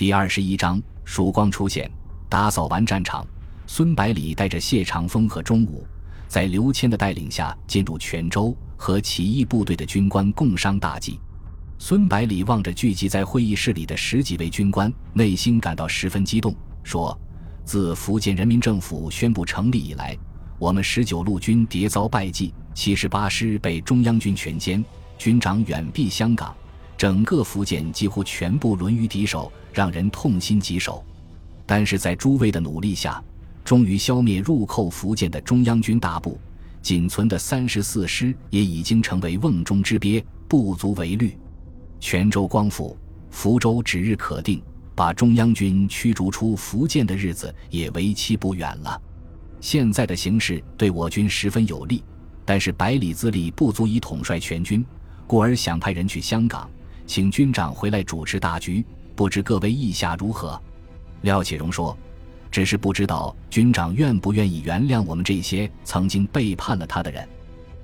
第二十一章曙光出现。打扫完战场，孙百里带着谢长风和钟武，在刘谦的带领下进入泉州，和起义部队的军官共商大计。孙百里望着聚集在会议室里的十几位军官，内心感到十分激动，说：“自福建人民政府宣布成立以来，我们十九路军迭遭败绩，七十八师被中央军全歼，军长远避香港。”整个福建几乎全部沦于敌手，让人痛心疾首。但是在诸位的努力下，终于消灭入寇福建的中央军大部，仅存的三十四师也已经成为瓮中之鳖，不足为虑。泉州光复，福州指日可定，把中央军驱逐出福建的日子也为期不远了。现在的形势对我军十分有利，但是百里资历不足以统帅全军，故而想派人去香港。请军长回来主持大局，不知各位意下如何？廖启荣说：“只是不知道军长愿不愿意原谅我们这些曾经背叛了他的人。”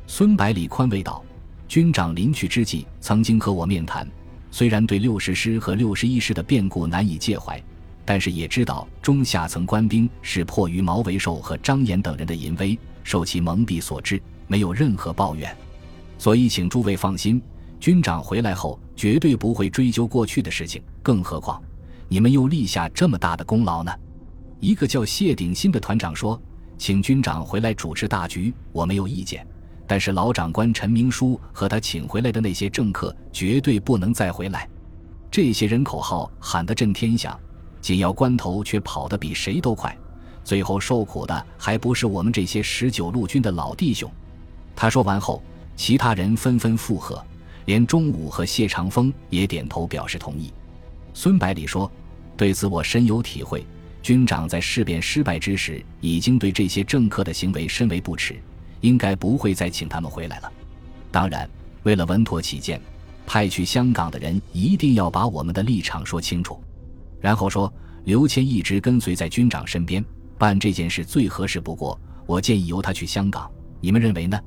孙百里宽慰道：“军长临去之际曾经和我面谈，虽然对六十师和六十一师的变故难以介怀，但是也知道中下层官兵是迫于毛维寿和张岩等人的淫威，受其蒙蔽所致，没有任何抱怨，所以请诸位放心。”军长回来后绝对不会追究过去的事情，更何况你们又立下这么大的功劳呢？一个叫谢鼎新的团长说：“请军长回来主持大局，我没有意见。但是老长官陈明书和他请回来的那些政客绝对不能再回来。这些人口号喊得震天响，紧要关头却跑得比谁都快，最后受苦的还不是我们这些十九路军的老弟兄。”他说完后，其他人纷纷附和。连钟武和谢长风也点头表示同意。孙百里说：“对此我深有体会。军长在事变失败之时，已经对这些政客的行为深为不耻，应该不会再请他们回来了。当然，为了稳妥起见，派去香港的人一定要把我们的立场说清楚。”然后说：“刘谦一直跟随在军长身边，办这件事最合适不过。我建议由他去香港，你们认为呢？”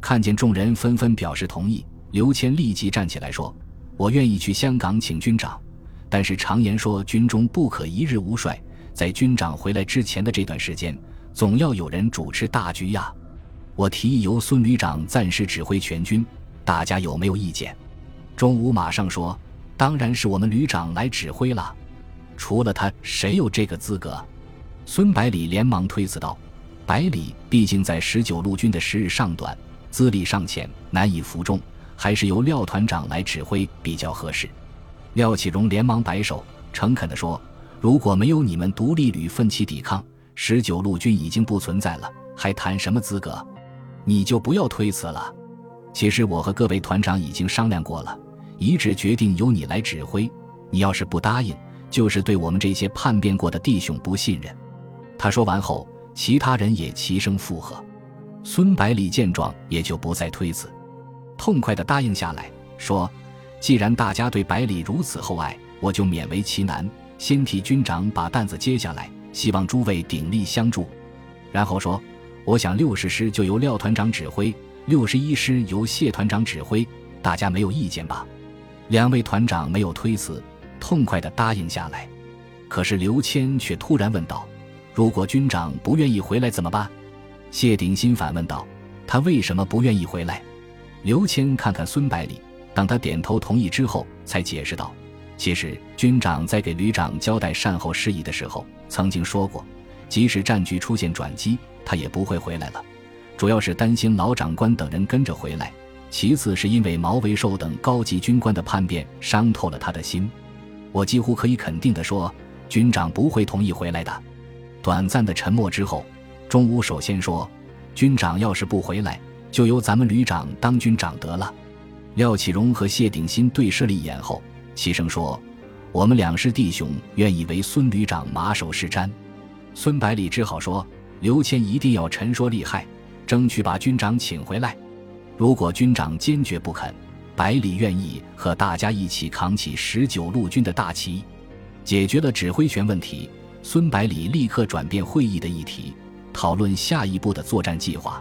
看见众人纷纷表示同意。刘谦立即站起来说：“我愿意去香港请军长，但是常言说军中不可一日无帅，在军长回来之前的这段时间，总要有人主持大局呀。我提议由孙旅长暂时指挥全军，大家有没有意见？”钟武马上说：“当然是我们旅长来指挥了，除了他，谁有这个资格？”孙百里连忙推辞道：“百里毕竟在十九路军的时日尚短，资历尚浅，难以服众。”还是由廖团长来指挥比较合适。廖启荣连忙摆手，诚恳地说：“如果没有你们独立旅奋起抵抗，十九路军已经不存在了，还谈什么资格？你就不要推辞了。其实我和各位团长已经商量过了，一致决定由你来指挥。你要是不答应，就是对我们这些叛变过的弟兄不信任。”他说完后，其他人也齐声附和。孙百里见状，也就不再推辞。痛快地答应下来，说：“既然大家对百里如此厚爱，我就勉为其难，先替军长把担子接下来，希望诸位鼎力相助。”然后说：“我想六十师就由廖团长指挥，六十一师由谢团长指挥，大家没有意见吧？”两位团长没有推辞，痛快地答应下来。可是刘谦却突然问道：“如果军长不愿意回来怎么办？”谢鼎新反问道：“他为什么不愿意回来？”刘谦看看孙百里，当他点头同意之后，才解释道：“其实军长在给旅长交代善后事宜的时候，曾经说过，即使战局出现转机，他也不会回来了。主要是担心老长官等人跟着回来，其次是因为毛维寿等高级军官的叛变伤透了他的心。我几乎可以肯定地说，军长不会同意回来的。”短暂的沉默之后，钟武首先说：“军长要是不回来。”就由咱们旅长当军长得了。廖启荣和谢鼎新对视了一眼后，齐声说：“我们两师弟兄愿意为孙旅长马首是瞻。”孙百里只好说：“刘谦一定要陈说厉害，争取把军长请回来。如果军长坚决不肯，百里愿意和大家一起扛起十九路军的大旗。”解决了指挥权问题，孙百里立刻转变会议的议题，讨论下一步的作战计划。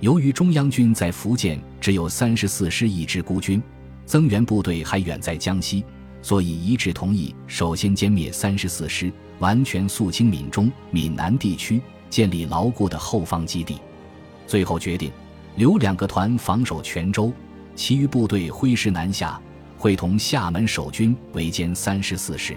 由于中央军在福建只有三十四师一支孤军，增援部队还远在江西，所以一致同意，首先歼灭三十四师，完全肃清闽中、闽南地区，建立牢固的后方基地。最后决定留两个团防守泉州，其余部队挥师南下，会同厦门守军围歼三十四师。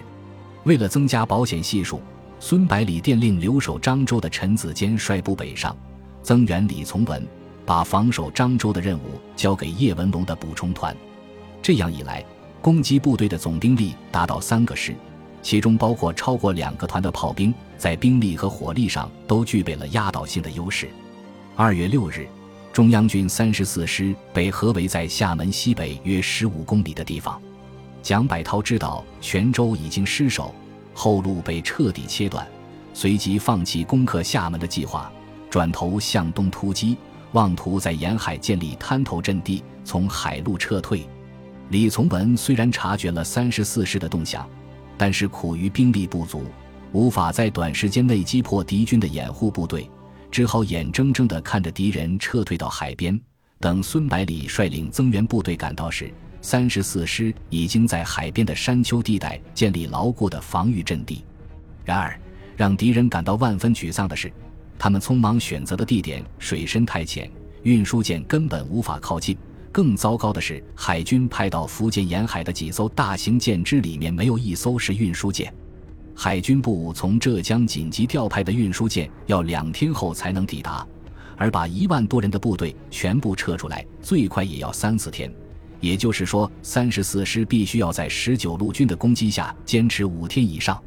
为了增加保险系数，孙百里电令留守漳州的陈子坚率部北上，增援李从文，把防守漳州的任务交给叶文龙的补充团。这样一来。攻击部队的总兵力达到三个师，其中包括超过两个团的炮兵，在兵力和火力上都具备了压倒性的优势。二月六日，中央军三十四师被合围在厦门西北约十五公里的地方。蒋百涛知道泉州已经失守，后路被彻底切断，随即放弃攻克厦门的计划，转头向东突击，妄图在沿海建立滩头阵地，从海路撤退。李从文虽然察觉了三十四师的动向，但是苦于兵力不足，无法在短时间内击破敌军的掩护部队，只好眼睁睁地看着敌人撤退到海边。等孙百里率领增援部队赶到时，三十四师已经在海边的山丘地带建立牢固的防御阵地。然而，让敌人感到万分沮丧的是，他们匆忙选择的地点水深太浅，运输舰根本无法靠近。更糟糕的是，海军派到福建沿海的几艘大型舰只里面没有一艘是运输舰。海军部从浙江紧急调派的运输舰要两天后才能抵达，而把一万多人的部队全部撤出来，最快也要三四天。也就是说，三十四师必须要在十九路军的攻击下坚持五天以上。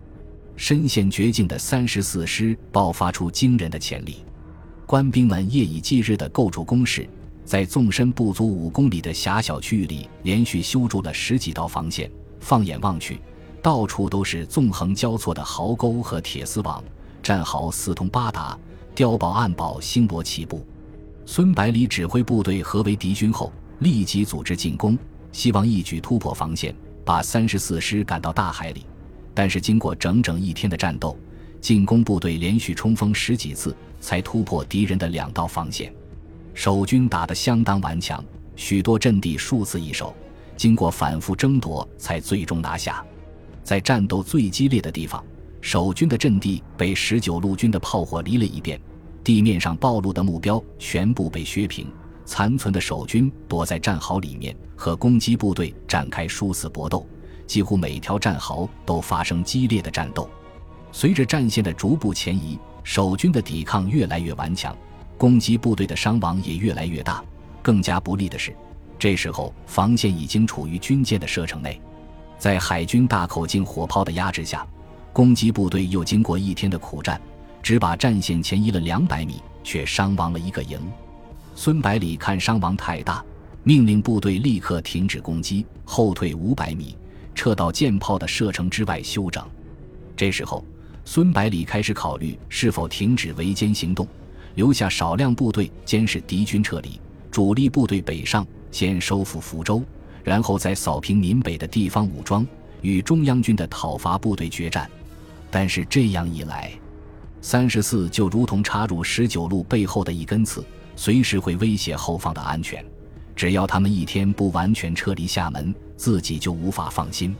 深陷绝境的三十四师爆发出惊人的潜力，官兵们夜以继日地构筑工事。在纵深不足五公里的狭小区域里，连续修筑了十几道防线。放眼望去，到处都是纵横交错的壕沟和铁丝网，战壕四通八达，碉堡暗堡星罗棋布。孙百里指挥部队合围敌军后，立即组织进攻，希望一举突破防线，把三十四师赶到大海里。但是经过整整一天的战斗，进攻部队连续冲锋十几次，才突破敌人的两道防线。守军打得相当顽强，许多阵地数次易手，经过反复争夺才最终拿下。在战斗最激烈的地方，守军的阵地被十九路军的炮火离了一遍，地面上暴露的目标全部被削平，残存的守军躲在战壕里面和攻击部队展开殊死搏斗，几乎每条战壕都发生激烈的战斗。随着战线的逐步前移，守军的抵抗越来越顽强。攻击部队的伤亡也越来越大。更加不利的是，这时候防线已经处于军舰的射程内，在海军大口径火炮的压制下，攻击部队又经过一天的苦战，只把战线前移了两百米，却伤亡了一个营。孙百里看伤亡太大，命令部队立刻停止攻击，后退五百米，撤到舰炮的射程之外休整。这时候，孙百里开始考虑是否停止围歼行动。留下少量部队监视敌军撤离，主力部队北上，先收复福州，然后再扫平闽北的地方武装，与中央军的讨伐部队决战。但是这样一来，三十四就如同插入十九路背后的一根刺，随时会威胁后方的安全。只要他们一天不完全撤离厦门，自己就无法放心。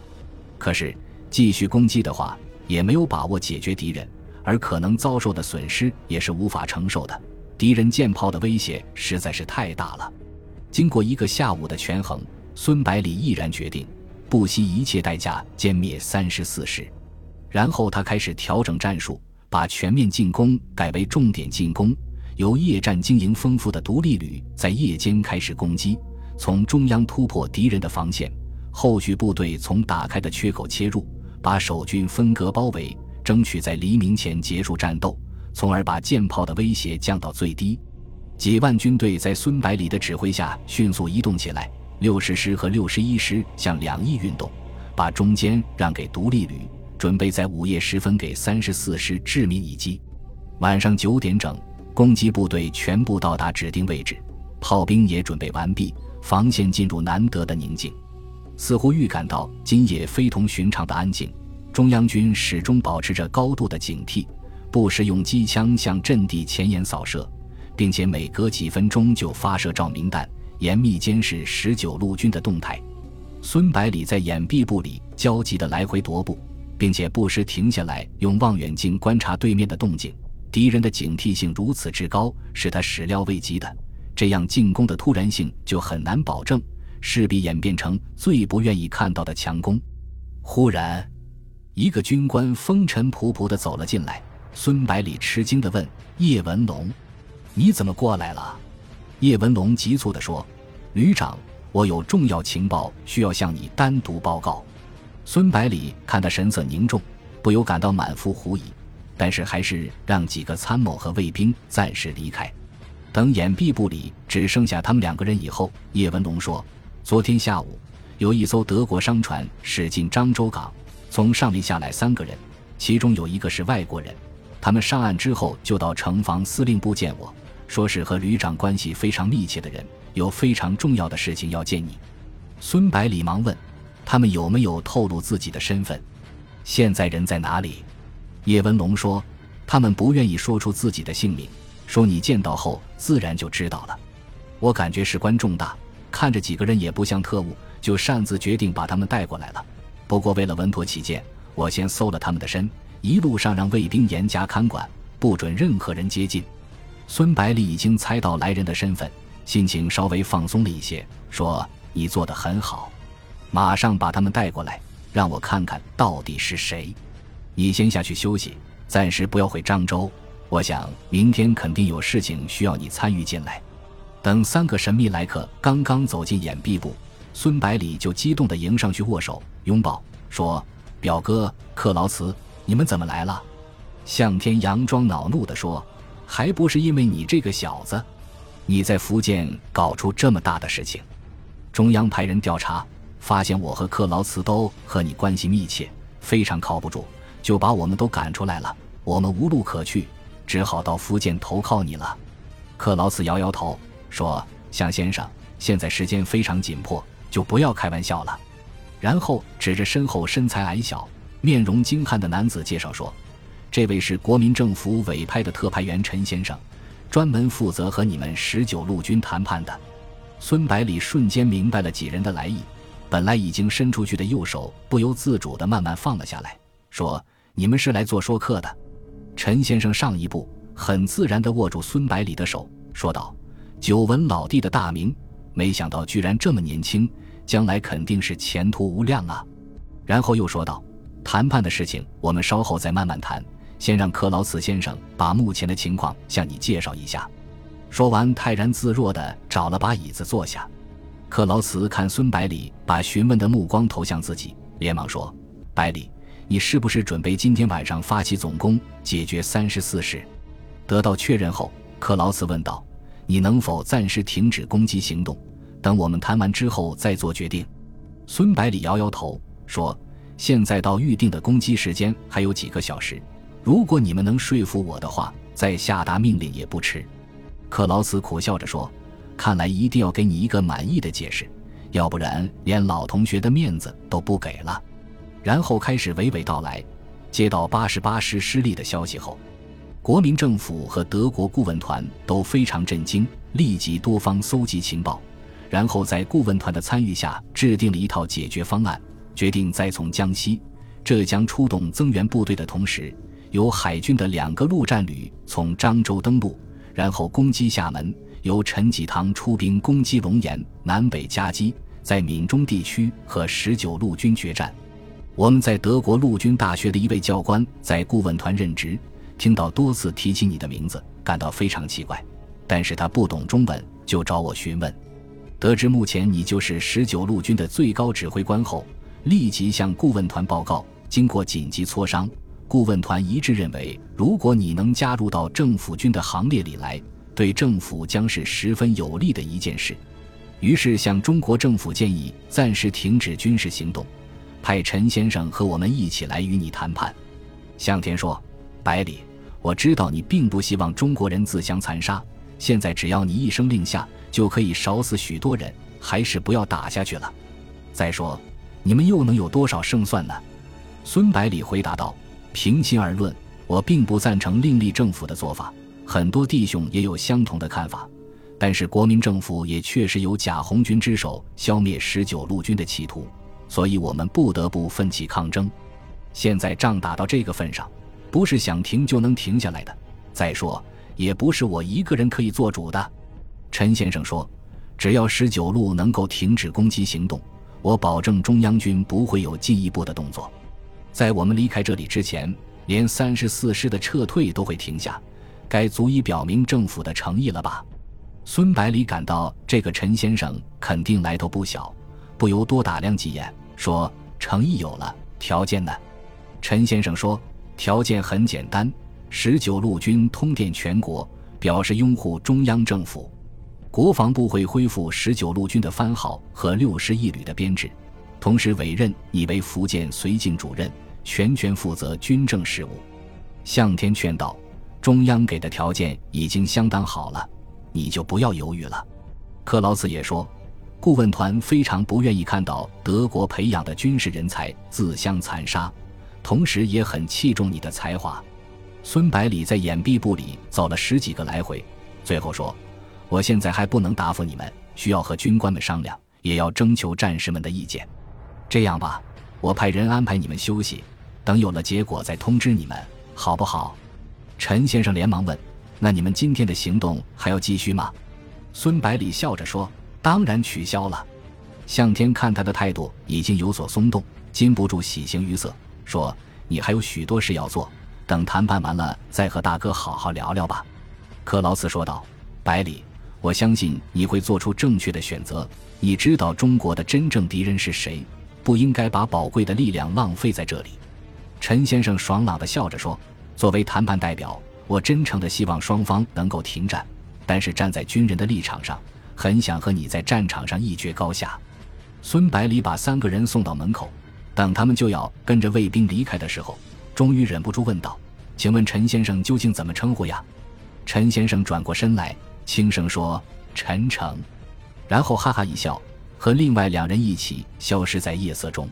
可是继续攻击的话，也没有把握解决敌人。而可能遭受的损失也是无法承受的，敌人舰炮的威胁实在是太大了。经过一个下午的权衡，孙百里毅然决定不惜一切代价歼灭三十四师。然后他开始调整战术，把全面进攻改为重点进攻，由夜战经营丰富的独立旅在夜间开始攻击，从中央突破敌人的防线，后续部队从打开的缺口切入，把守军分割包围。争取在黎明前结束战斗，从而把舰炮的威胁降到最低。几万军队在孙百里的指挥下迅速移动起来。六十师和六十一师向两翼运动，把中间让给独立旅，准备在午夜时分给三十四师致命一击。晚上九点整，攻击部队全部到达指定位置，炮兵也准备完毕，防线进入难得的宁静，似乎预感到今夜非同寻常的安静。中央军始终保持着高度的警惕，不时用机枪向阵地前沿扫射，并且每隔几分钟就发射照明弹，严密监视十九路军的动态。孙百里在掩蔽部里焦急地来回踱步，并且不时停下来用望远镜观察对面的动静。敌人的警惕性如此之高，是他始料未及的。这样进攻的突然性就很难保证，势必演变成最不愿意看到的强攻。忽然，一个军官风尘仆仆地走了进来。孙百里吃惊地问：“叶文龙，你怎么过来了？”叶文龙急促地说：“旅长，我有重要情报需要向你单独报告。”孙百里看他神色凝重，不由感到满腹狐疑。但是还是让几个参谋和卫兵暂时离开。等掩蔽部里只剩下他们两个人以后，叶文龙说：“昨天下午，有一艘德国商船驶进漳州港，从上面下来三个人，其中有一个是外国人。他们上岸之后就到城防司令部见我，说是和旅长关系非常密切的人，有非常重要的事情要见你。”孙百里忙问：“他们有没有透露自己的身份？现在人在哪里？”叶文龙说：“他们不愿意说出自己的姓名，说你见到后自然就知道了。我感觉事关重大，看着几个人也不像特务，就擅自决定把他们带过来了。不过为了稳妥起见，我先搜了他们的身，一路上让卫兵严加看管，不准任何人接近。”孙百里已经猜到来人的身份，心情稍微放松了一些，说：“你做得很好，马上把他们带过来，让我看看到底是谁。”你先下去休息，暂时不要回漳州。我想明天肯定有事情需要你参与进来。等三个神秘来客刚刚走进掩蔽部，孙百里就激动地迎上去握手拥抱，说：“表哥克劳茨，你们怎么来了？”向天佯装恼怒地说：“还不是因为你这个小子，你在福建搞出这么大的事情，中央派人调查，发现我和克劳茨都和你关系密切，非常靠不住。”就把我们都赶出来了，我们无路可去，只好到福建投靠你了。克劳斯摇摇头说：“向先生，现在时间非常紧迫，就不要开玩笑了。”然后指着身后身材矮小、面容精悍的男子介绍说：“这位是国民政府委派的特派员陈先生，专门负责和你们十九路军谈判的。”孙百里瞬间明白了几人的来意，本来已经伸出去的右手不由自主地慢慢放了下来，说。你们是来做说客的，陈先生上一步很自然地握住孙百里的手，说道：“久闻老弟的大名，没想到居然这么年轻，将来肯定是前途无量啊。”然后又说道：“谈判的事情我们稍后再慢慢谈，先让克劳茨先生把目前的情况向你介绍一下。”说完，泰然自若地找了把椅子坐下。克劳茨看孙百里把询问的目光投向自己，连忙说：“百里。”你是不是准备今天晚上发起总攻，解决三十四师？得到确认后，克劳斯问道：“你能否暂时停止攻击行动，等我们谈完之后再做决定？”孙百里摇摇头说：“现在到预定的攻击时间还有几个小时，如果你们能说服我的话，再下达命令也不迟。”克劳斯苦笑着说：“看来一定要给你一个满意的解释，要不然连老同学的面子都不给了。”然后开始娓娓道来。接到八十八师失利的消息后，国民政府和德国顾问团都非常震惊，立即多方搜集情报，然后在顾问团的参与下制定了一套解决方案，决定在从江西、浙江出动增援部队的同时，由海军的两个陆战旅从漳州登陆，然后攻击厦门；由陈济棠出兵攻击龙岩，南北夹击，在闽中地区和十九路军决战。我们在德国陆军大学的一位教官在顾问团任职，听到多次提起你的名字，感到非常奇怪。但是他不懂中文，就找我询问。得知目前你就是十九路军的最高指挥官后，立即向顾问团报告。经过紧急磋商，顾问团一致认为，如果你能加入到政府军的行列里来，对政府将是十分有利的一件事。于是向中国政府建议暂时停止军事行动。派陈先生和我们一起来与你谈判。向天说：“百里，我知道你并不希望中国人自相残杀。现在只要你一声令下，就可以少死许多人，还是不要打下去了。再说，你们又能有多少胜算呢？”孙百里回答道：“平心而论，我并不赞成另立政府的做法。很多弟兄也有相同的看法。但是国民政府也确实有假红军之手消灭十九路军的企图，所以我们不得不奋起抗争。现在仗打到这个份上，不是想停就能停下来的。再说，也不是我一个人可以做主的。陈先生说：“只要十九路能够停止攻击行动，我保证中央军不会有进一步的动作。在我们离开这里之前，连三十四师的撤退都会停下，该足以表明政府的诚意了吧？”孙百里感到这个陈先生肯定来头不小，不由多打量几眼，说：“诚意有了，条件呢？”陈先生说：“条件很简单，十九路军通电全国，表示拥护中央政府。国防部会恢复十九路军的番号和六十一旅的编制，同时委任你为福建绥靖主任，全权负责军政事务。”向天劝道：“中央给的条件已经相当好了。”你就不要犹豫了，克劳茨也说，顾问团非常不愿意看到德国培养的军事人才自相残杀，同时也很器重你的才华。孙百里在掩蔽部里走了十几个来回，最后说：“我现在还不能答复你们，需要和军官们商量，也要征求战士们的意见。这样吧，我派人安排你们休息，等有了结果再通知你们，好不好？”陈先生连忙问。那你们今天的行动还要继续吗？孙百里笑着说：“当然取消了。”向天看他的态度已经有所松动，禁不住喜形于色，说：“你还有许多事要做，等谈判完了再和大哥好好聊聊吧。”克劳斯说道：“百里，我相信你会做出正确的选择。你知道中国的真正敌人是谁，不应该把宝贵的力量浪费在这里。”陈先生爽朗地笑着说：“作为谈判代表。”我真诚的希望双方能够停战，但是站在军人的立场上，很想和你在战场上一决高下。孙百里把三个人送到门口，等他们就要跟着卫兵离开的时候，终于忍不住问道：“请问陈先生究竟怎么称呼呀？”陈先生转过身来，轻声说：“陈诚。”然后哈哈一笑，和另外两人一起消失在夜色中。